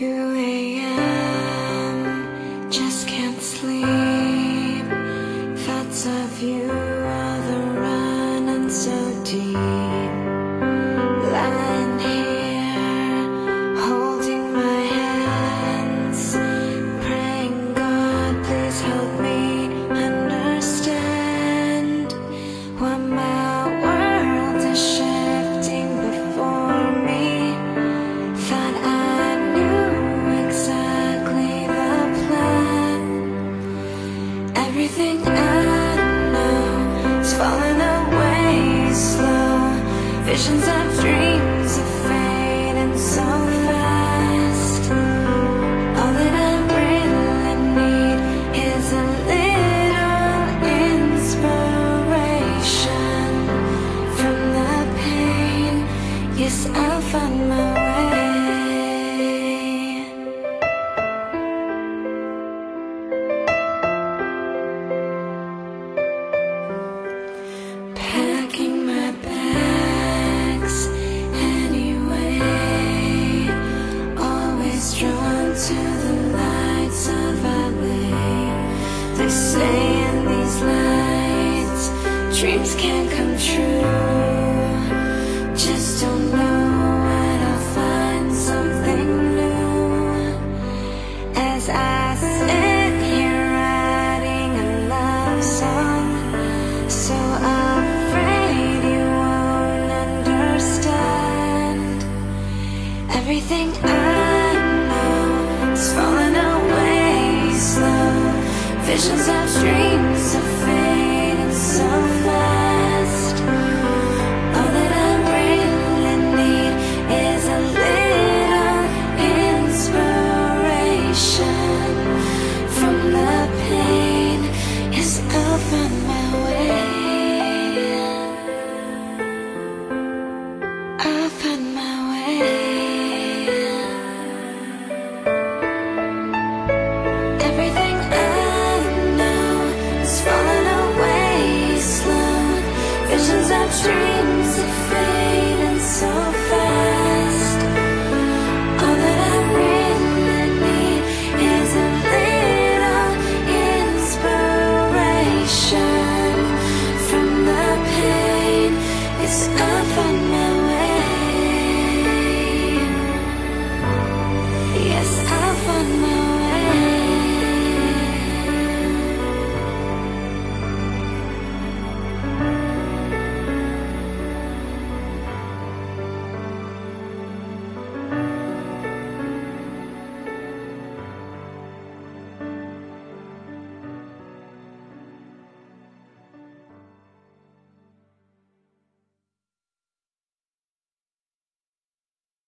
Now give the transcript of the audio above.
you Visions of dreams are fading so saying these lines, dreams can come true. Visions of dreams are fading so fast. All that I really need is a little inspiration from the pain is over my way. It's